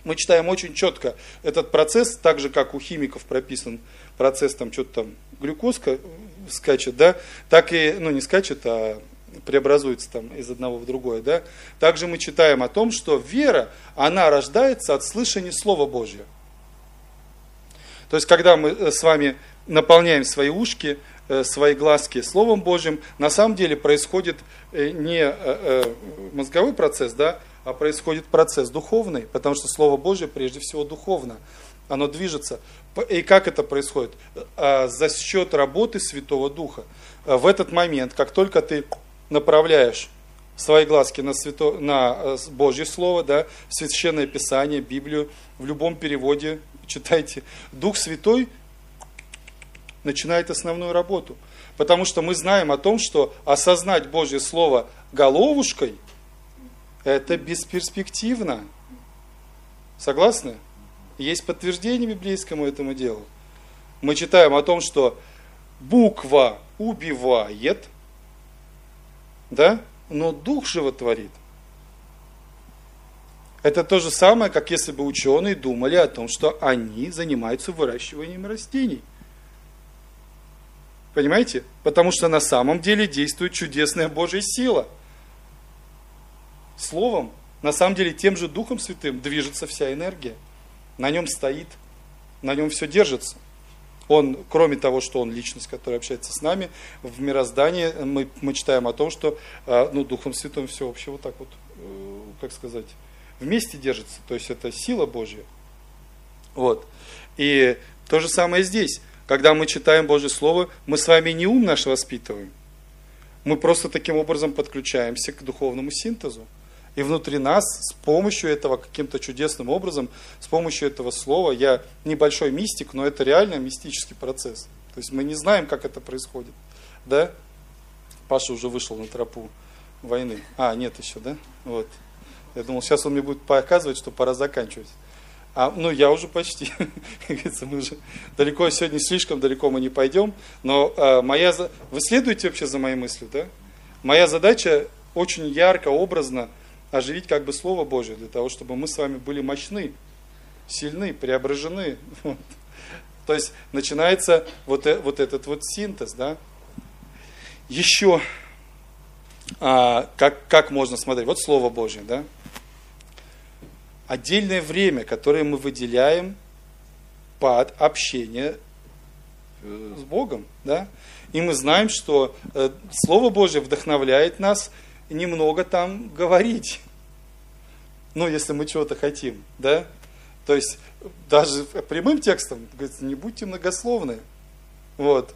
Мы читаем очень четко этот процесс, так же, как у химиков прописан процесс, там что-то там глюкозка скачет, да, так и, ну не скачет, а преобразуется там из одного в другое, да. Также мы читаем о том, что вера, она рождается от слышания Слова Божьего. То есть, когда мы э, с вами наполняем свои ушки, э, свои глазки Словом Божьим, на самом деле происходит э, не мозговой процесс, да, а происходит процесс духовный, потому что Слово Божье прежде всего духовно. Оно движется. И как это происходит? А, за счет работы Святого Духа. В этот момент, как только ты направляешь свои глазки на, свято, на Божье Слово, да, Священное Писание, Библию, в любом переводе читайте, Дух Святой начинает основную работу. Потому что мы знаем о том, что осознать Божье Слово головушкой – это бесперспективно. Согласны? Есть подтверждение библейскому этому делу. Мы читаем о том, что буква убивает, да, но дух животворит. Это то же самое, как если бы ученые думали о том, что они занимаются выращиванием растений. Понимаете? Потому что на самом деле действует чудесная Божья сила. Словом, на самом деле тем же Духом Святым движется вся энергия. На нем стоит, на нем все держится. Он, кроме того, что он личность, которая общается с нами, в мироздании мы, мы читаем о том, что а, ну, Духом Святым все вообще вот так вот, э, как сказать, вместе держится. То есть это сила Божья. Вот. И то же самое здесь. Когда мы читаем Божье Слово, мы с вами не ум наш воспитываем. Мы просто таким образом подключаемся к духовному синтезу. И внутри нас с помощью этого каким-то чудесным образом, с помощью этого слова, я небольшой мистик, но это реально мистический процесс. То есть мы не знаем, как это происходит. Да? Паша уже вышел на тропу войны. А, нет еще, да? Вот. Я думал, сейчас он мне будет показывать, что пора заканчивать. А, ну, я уже почти. мы уже далеко сегодня, слишком далеко мы не пойдем. Но а, моя... Вы следуете вообще за моей мыслью, да? Моя задача очень ярко, образно оживить как бы Слово Божие, для того, чтобы мы с вами были мощны, сильны, преображены. Вот. То есть начинается вот, э, вот этот вот синтез, да. Еще, а, как, как можно смотреть, вот Слово Божье, да отдельное время, которое мы выделяем под общение э, с Богом. Да? И мы знаем, что э, Слово Божье вдохновляет нас немного там говорить. Ну, если мы чего-то хотим, да? То есть, даже прямым текстом, говорится, не будьте многословны. Вот.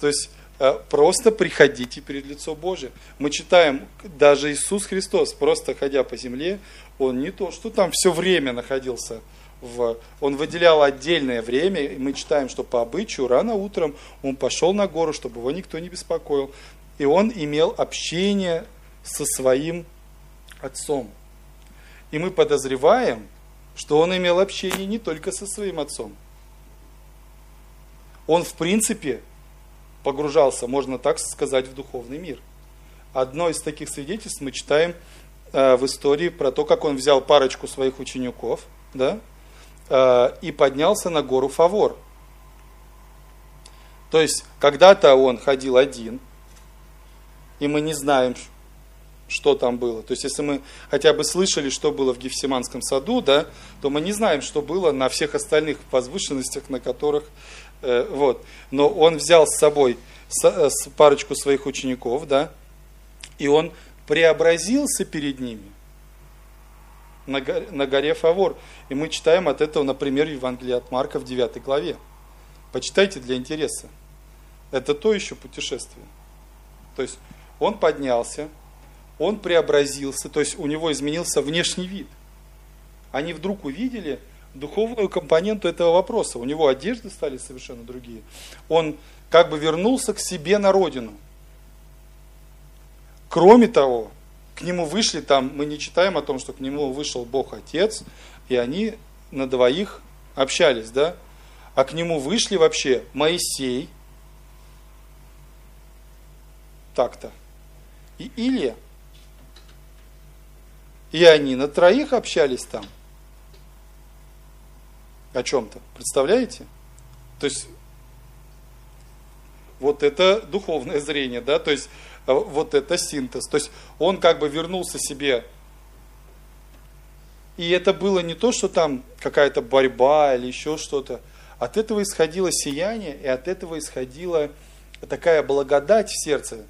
То есть, э, просто приходите перед лицо Божие. Мы читаем, даже Иисус Христос, просто ходя по земле, он не то, что там все время находился в... Он выделял отдельное время, и мы читаем, что по обычаю рано утром он пошел на гору, чтобы его никто не беспокоил. И он имел общение со своим отцом. И мы подозреваем, что он имел общение не только со своим отцом. Он, в принципе, погружался, можно так сказать, в духовный мир. Одно из таких свидетельств мы читаем Э, в истории про то, как он взял парочку своих учеников да, э, и поднялся на гору Фавор. То есть, когда-то он ходил один, и мы не знаем, что там было. То есть, если мы хотя бы слышали, что было в Гефсиманском саду, да, то мы не знаем, что было на всех остальных возвышенностях, на которых... Э, вот. Но он взял с собой с, э, с парочку своих учеников, да, и он преобразился перед ними на горе, на горе Фавор. И мы читаем от этого, например, Евангелие от Марка в 9 главе. Почитайте для интереса. Это то еще путешествие. То есть он поднялся, он преобразился, то есть у него изменился внешний вид. Они вдруг увидели духовную компоненту этого вопроса. У него одежды стали совершенно другие. Он как бы вернулся к себе на родину – Кроме того, к нему вышли там, мы не читаем о том, что к нему вышел Бог Отец, и они на двоих общались, да? А к нему вышли вообще Моисей, так-то, и Илья. И они на троих общались там. О чем-то. Представляете? То есть, вот это духовное зрение, да? То есть, Э, вот это синтез. То есть он как бы вернулся себе. И это было не то, что там какая-то борьба или еще что-то. От этого исходило сияние, и от этого исходила такая благодать в сердце.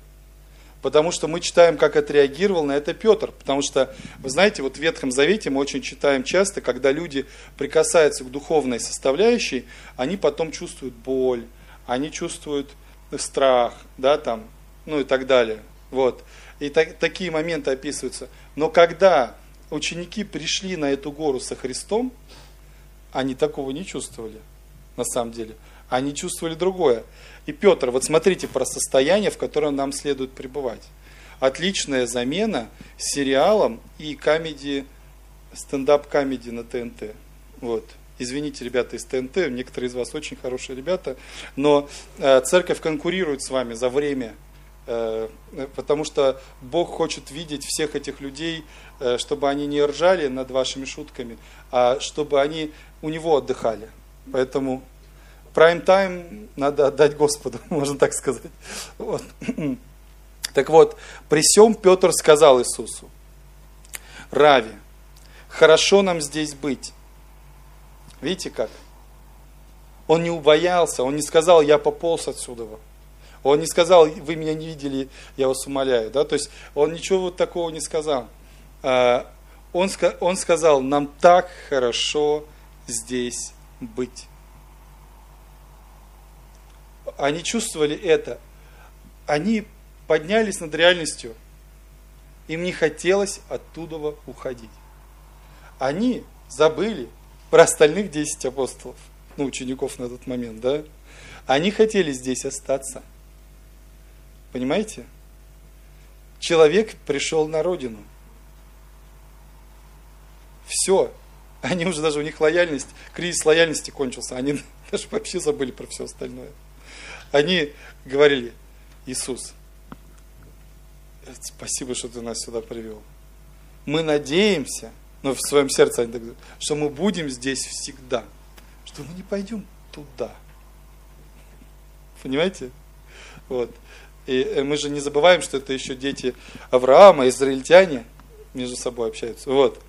Потому что мы читаем, как отреагировал на это Петр. Потому что, вы знаете, вот в Ветхом Завете мы очень читаем часто, когда люди прикасаются к духовной составляющей, они потом чувствуют боль, они чувствуют страх, да, там, ну и так далее. Вот. И так, такие моменты описываются. Но когда ученики пришли на эту гору со Христом, они такого не чувствовали, на самом деле. Они чувствовали другое. И Петр, вот смотрите про состояние, в котором нам следует пребывать. Отличная замена сериалом и комедии, стендап-комедии на ТНТ. Вот. Извините, ребята из ТНТ, некоторые из вас очень хорошие ребята, но э, церковь конкурирует с вами за время, э, потому что Бог хочет видеть всех этих людей, э, чтобы они не ржали над вашими шутками, а чтобы они у Него отдыхали. Поэтому прайм-тайм надо отдать Господу, можно так сказать. Вот. Так вот, при всем Петр сказал Иисусу, Рави, хорошо нам здесь быть. Видите как? Он не убоялся, он не сказал, я пополз отсюда. Он не сказал, вы меня не видели, я вас умоляю. Да? То есть он ничего вот такого не сказал. А, он сказал, нам так хорошо здесь быть. Они чувствовали это. Они поднялись над реальностью. Им не хотелось оттуда уходить. Они забыли про остальных 10 апостолов, ну, учеников на тот момент, да? Они хотели здесь остаться. Понимаете? Человек пришел на родину. Все. Они уже даже у них лояльность, кризис лояльности кончился. Они даже вообще забыли про все остальное. Они говорили, Иисус, спасибо, что ты нас сюда привел. Мы надеемся, но в своем сердце они так говорят, что мы будем здесь всегда, что мы не пойдем туда. Понимаете? Вот. И э, мы же не забываем, что это еще дети Авраама, израильтяне между собой общаются. Вот.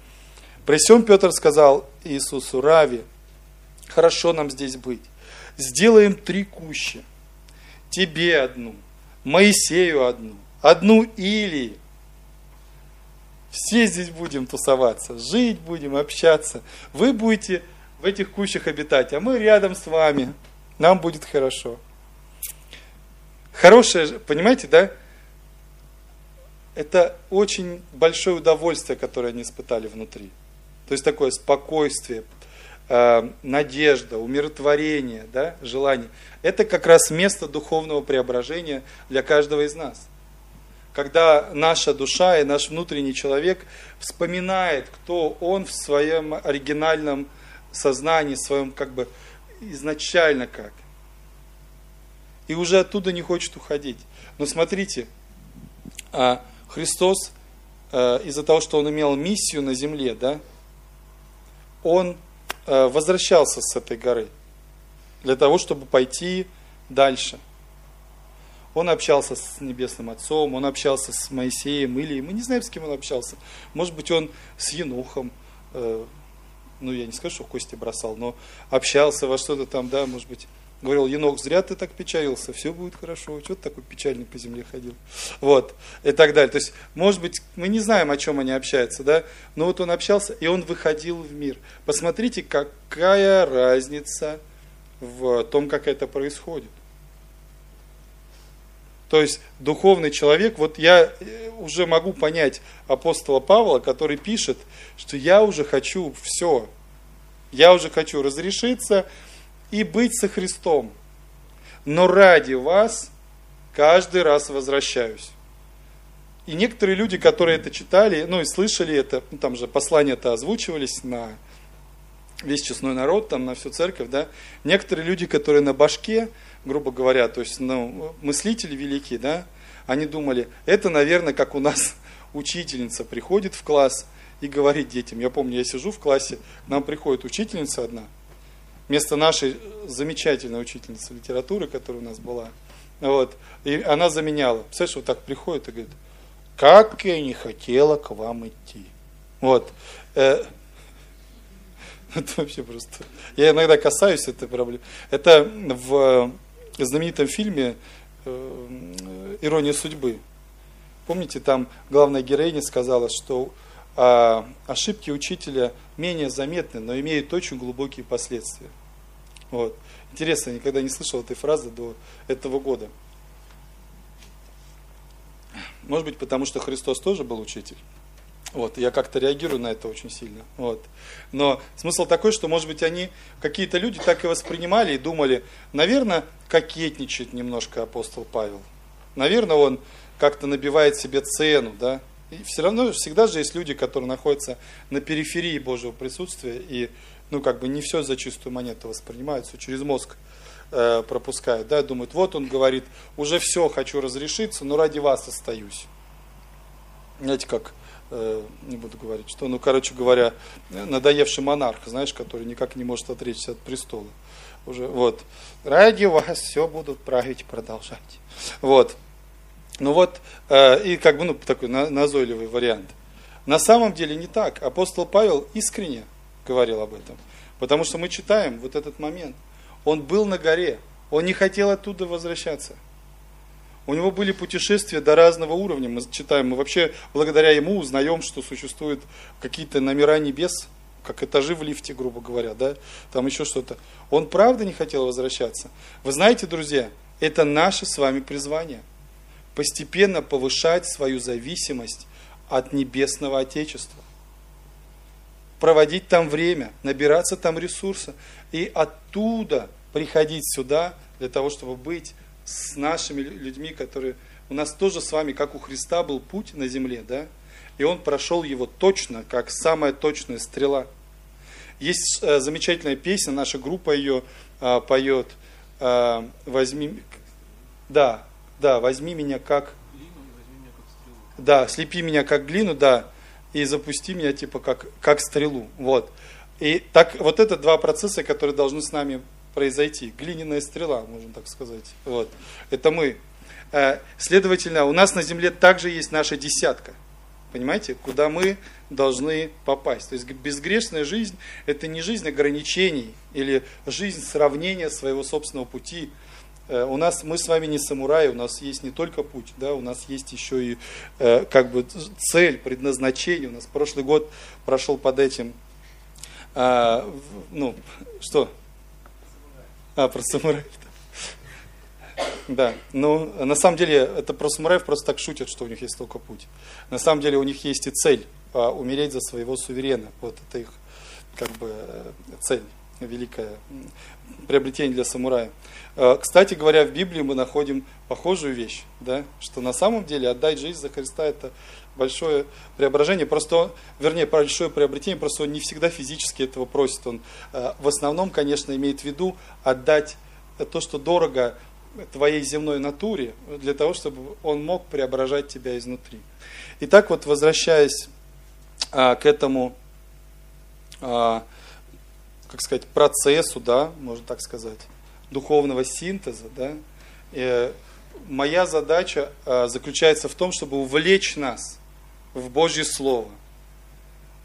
При всем Петр сказал Иисусу, Рави, хорошо нам здесь быть. Сделаем три кущи. Тебе одну, Моисею одну, одну Илии. Все здесь будем тусоваться, жить будем, общаться. Вы будете в этих кущах обитать, а мы рядом с вами. Нам будет хорошо. Хорошее, понимаете, да? Это очень большое удовольствие, которое они испытали внутри. То есть такое спокойствие, надежда, умиротворение, да, желание. Это как раз место духовного преображения для каждого из нас когда наша душа и наш внутренний человек вспоминает, кто он в своем оригинальном сознании, в своем как бы изначально как. И уже оттуда не хочет уходить. Но смотрите, а, Христос а, из-за того, что он имел миссию на земле, да, он возвращался с этой горы для того, чтобы пойти дальше – он общался с Небесным Отцом, он общался с Моисеем, или мы не знаем, с кем он общался. Может быть, он с Енохом, э, ну, я не скажу, что кости бросал, но общался во что-то там, да, может быть, говорил, Енох, зря ты так печалился, все будет хорошо, что ты такой печальный по земле ходил, вот, и так далее. То есть, может быть, мы не знаем, о чем они общаются, да, но вот он общался, и он выходил в мир. Посмотрите, какая разница в том, как это происходит. То есть духовный человек, вот я э, уже могу понять апостола Павла, который пишет, что я уже хочу все, я уже хочу разрешиться и быть со Христом. Но ради вас каждый раз возвращаюсь. И некоторые люди, которые это читали, ну и слышали это, ну, там же послания-то озвучивались на весь честной народ, там на всю церковь, да, некоторые люди, которые на башке, грубо говоря, то есть ну, мыслители великие, да, они думали, это, наверное, как у нас учительница приходит в класс и говорит детям. Я помню, я сижу в классе, к нам приходит учительница одна, вместо нашей замечательной учительницы литературы, которая у нас была, вот, и она заменяла. Представляешь, вот так приходит и говорит, как я не хотела к вам идти. Вот. Э, это вообще просто... Я иногда касаюсь этой проблемы. Это в знаменитом фильме э, «Ирония судьбы». Помните, там главная героиня сказала, что а, ошибки учителя менее заметны, но имеют очень глубокие последствия. Вот. Интересно, я никогда не слышал этой фразы до этого года. Может быть, потому что Христос тоже был учитель. Вот, я как-то реагирую на это очень сильно. Вот. Но смысл такой, что, может быть, они, какие-то люди так и воспринимали и думали, наверное, кокетничает немножко апостол Павел. Наверное, он как-то набивает себе цену, да. И все равно всегда же есть люди, которые находятся на периферии Божьего присутствия, и ну, как бы не все за чистую монету воспринимают, все через мозг э, пропускают, да, думают, вот он говорит, уже все, хочу разрешиться, но ради вас остаюсь. Знаете, как, э, не буду говорить, что, ну, короче говоря, надоевший монарх, знаешь, который никак не может отречься от престола. Уже, вот, ради вас все будут править, продолжать. Вот. Ну вот, э, и как бы, ну, такой назойливый вариант. На самом деле не так. Апостол Павел искренне говорил об этом. Потому что мы читаем вот этот момент. Он был на горе, он не хотел оттуда возвращаться. У него были путешествия до разного уровня. Мы читаем, мы вообще благодаря ему узнаем, что существуют какие-то номера небес, как этажи в лифте, грубо говоря, да, там еще что-то. Он правда не хотел возвращаться. Вы знаете, друзья, это наше с вами призвание. Постепенно повышать свою зависимость от небесного Отечества. Проводить там время, набираться там ресурса и оттуда приходить сюда для того, чтобы быть с нашими людьми, которые... У нас тоже с вами, как у Христа, был путь на земле, да? И он прошел его точно, как самая точная стрела. Есть э, замечательная песня, наша группа ее э, поет. Э, возьми, да, да, возьми меня как, да, слепи меня как глину, да, и запусти меня типа как, как стрелу, вот. И так, вот это два процесса, которые должны с нами произойти. Глиняная стрела, можно так сказать. Вот. Это мы. Э, следовательно, у нас на земле также есть наша десятка. Понимаете, куда мы должны попасть. То есть безгрешная жизнь – это не жизнь ограничений или жизнь сравнения своего собственного пути. Э, у нас, мы с вами не самураи, у нас есть не только путь, да, у нас есть еще и э, как бы цель, предназначение. У нас прошлый год прошел под этим, а, ну, что? А, про самураев. Да, ну, на самом деле, это про самураев просто так шутят, что у них есть только путь. На самом деле, у них есть и цель, а, умереть за своего суверена. Вот это их, как бы, э, цель великое приобретение для самурая. А, кстати говоря, в Библии мы находим похожую вещь, да, что на самом деле отдать жизнь за Христа это большое преображение, просто, вернее, большое приобретение, просто он не всегда физически этого просит. Он а, в основном, конечно, имеет в виду отдать то, что дорого твоей земной натуре, для того, чтобы он мог преображать тебя изнутри. Итак, вот возвращаясь а, к этому, как сказать, процессу, да, можно так сказать, духовного синтеза, да, э, моя задача а, заключается в том, чтобы увлечь нас в Божье Слово,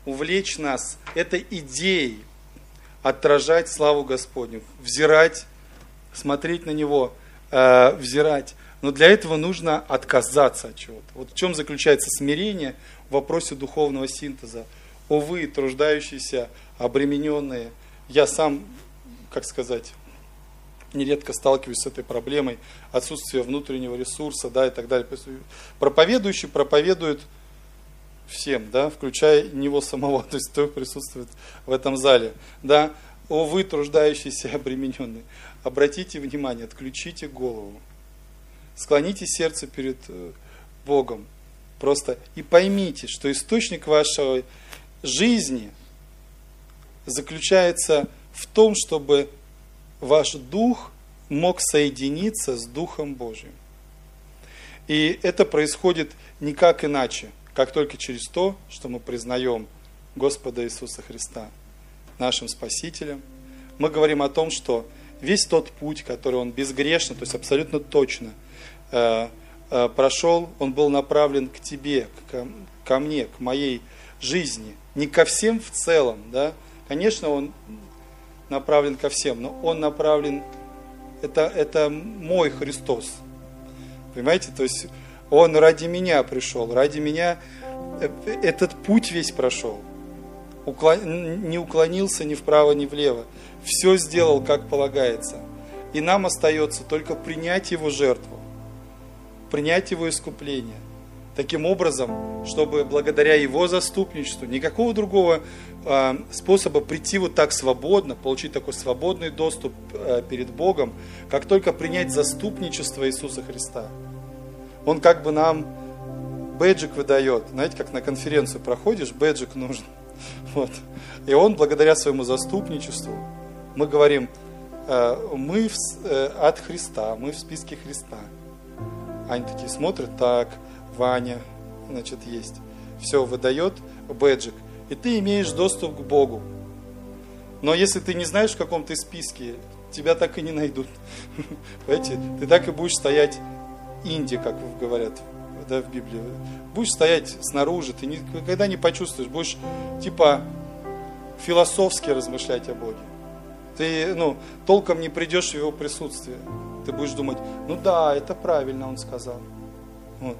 увлечь нас этой идеей отражать славу Господню, взирать, смотреть на Него – э, взирать. Но для этого нужно отказаться от чего-то. Вот в чем заключается смирение в вопросе духовного синтеза. О вы, труждающиеся, обремененные. Я сам, как сказать, нередко сталкиваюсь с этой проблемой отсутствия внутреннего ресурса, да, и так далее. Проповедующий проповедует всем, да, включая него самого, то есть кто присутствует в этом зале, да. О вы, труждающиеся, обремененные обратите внимание, отключите голову, склоните сердце перед э, Богом. Просто и поймите, что источник вашей жизни заключается в том, чтобы ваш дух мог соединиться с Духом Божьим. И это происходит никак иначе, как только через то, что мы признаем Господа Иисуса Христа нашим Спасителем. Мы говорим о том, что весь тот путь, который он безгрешно, то есть абсолютно точно э, э, прошел, он был направлен к тебе, к, ко мне, к моей жизни. Не ко всем в целом, да. Конечно, он направлен ко всем, но он направлен, это, это мой Христос. Понимаете, то есть он ради меня пришел, ради меня э, этот путь весь прошел. Уклон, не уклонился ни вправо, ни влево все сделал, как полагается. И нам остается только принять Его жертву, принять Его искупление. Таким образом, чтобы благодаря Его заступничеству, никакого другого способа прийти вот так свободно, получить такой свободный доступ э, перед Богом, как только принять заступничество Иисуса Христа. Он как бы нам бэджик выдает. Знаете, как на конференцию проходишь, бэджик нужен – Вот. И он, благодаря своему заступничеству, мы говорим, э, мы э, от Христа, мы в списке Христа. Они такие смотрят, так, Ваня, значит, есть. Все, выдает бэджик. И ты имеешь доступ к Богу. Но если ты не знаешь, в каком ты списке, тебя так и не найдут. Понимаете? Ты так и будешь стоять инди, как говорят да, в Библии. Будешь стоять снаружи, ты никогда не почувствуешь, будешь типа философски размышлять о Боге. Ты ну, толком не придешь в его присутствие. Ты будешь думать, ну да, это правильно он сказал. Вот.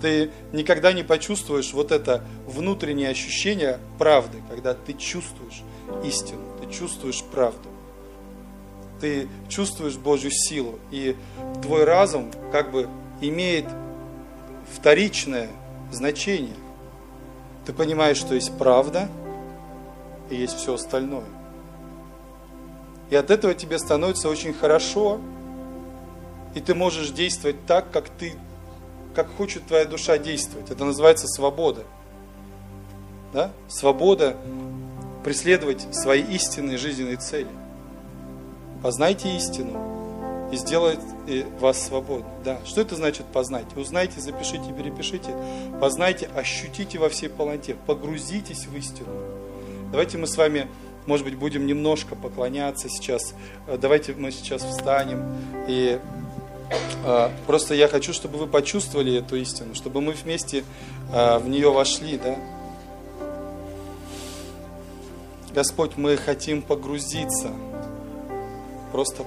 Ты никогда не почувствуешь вот это внутреннее ощущение правды, когда ты чувствуешь истину, ты чувствуешь правду. Ты чувствуешь Божью силу, и твой разум как бы имеет вторичное значение. Ты понимаешь, что есть правда и есть все остальное. И от этого тебе становится очень хорошо, и ты можешь действовать так, как ты, как хочет твоя душа действовать. Это называется свобода. Да? Свобода преследовать свои истинные жизненные цели. Познайте истину и сделает вас свободным. Да. Что это значит познать? Узнайте, запишите, перепишите. Познайте, ощутите во всей полноте. Погрузитесь в истину. Давайте мы с вами, может быть, будем немножко поклоняться сейчас. Давайте мы сейчас встанем. И э, просто я хочу, чтобы вы почувствовали эту истину, чтобы мы вместе э, в нее вошли. Да? Господь, мы хотим погрузиться просто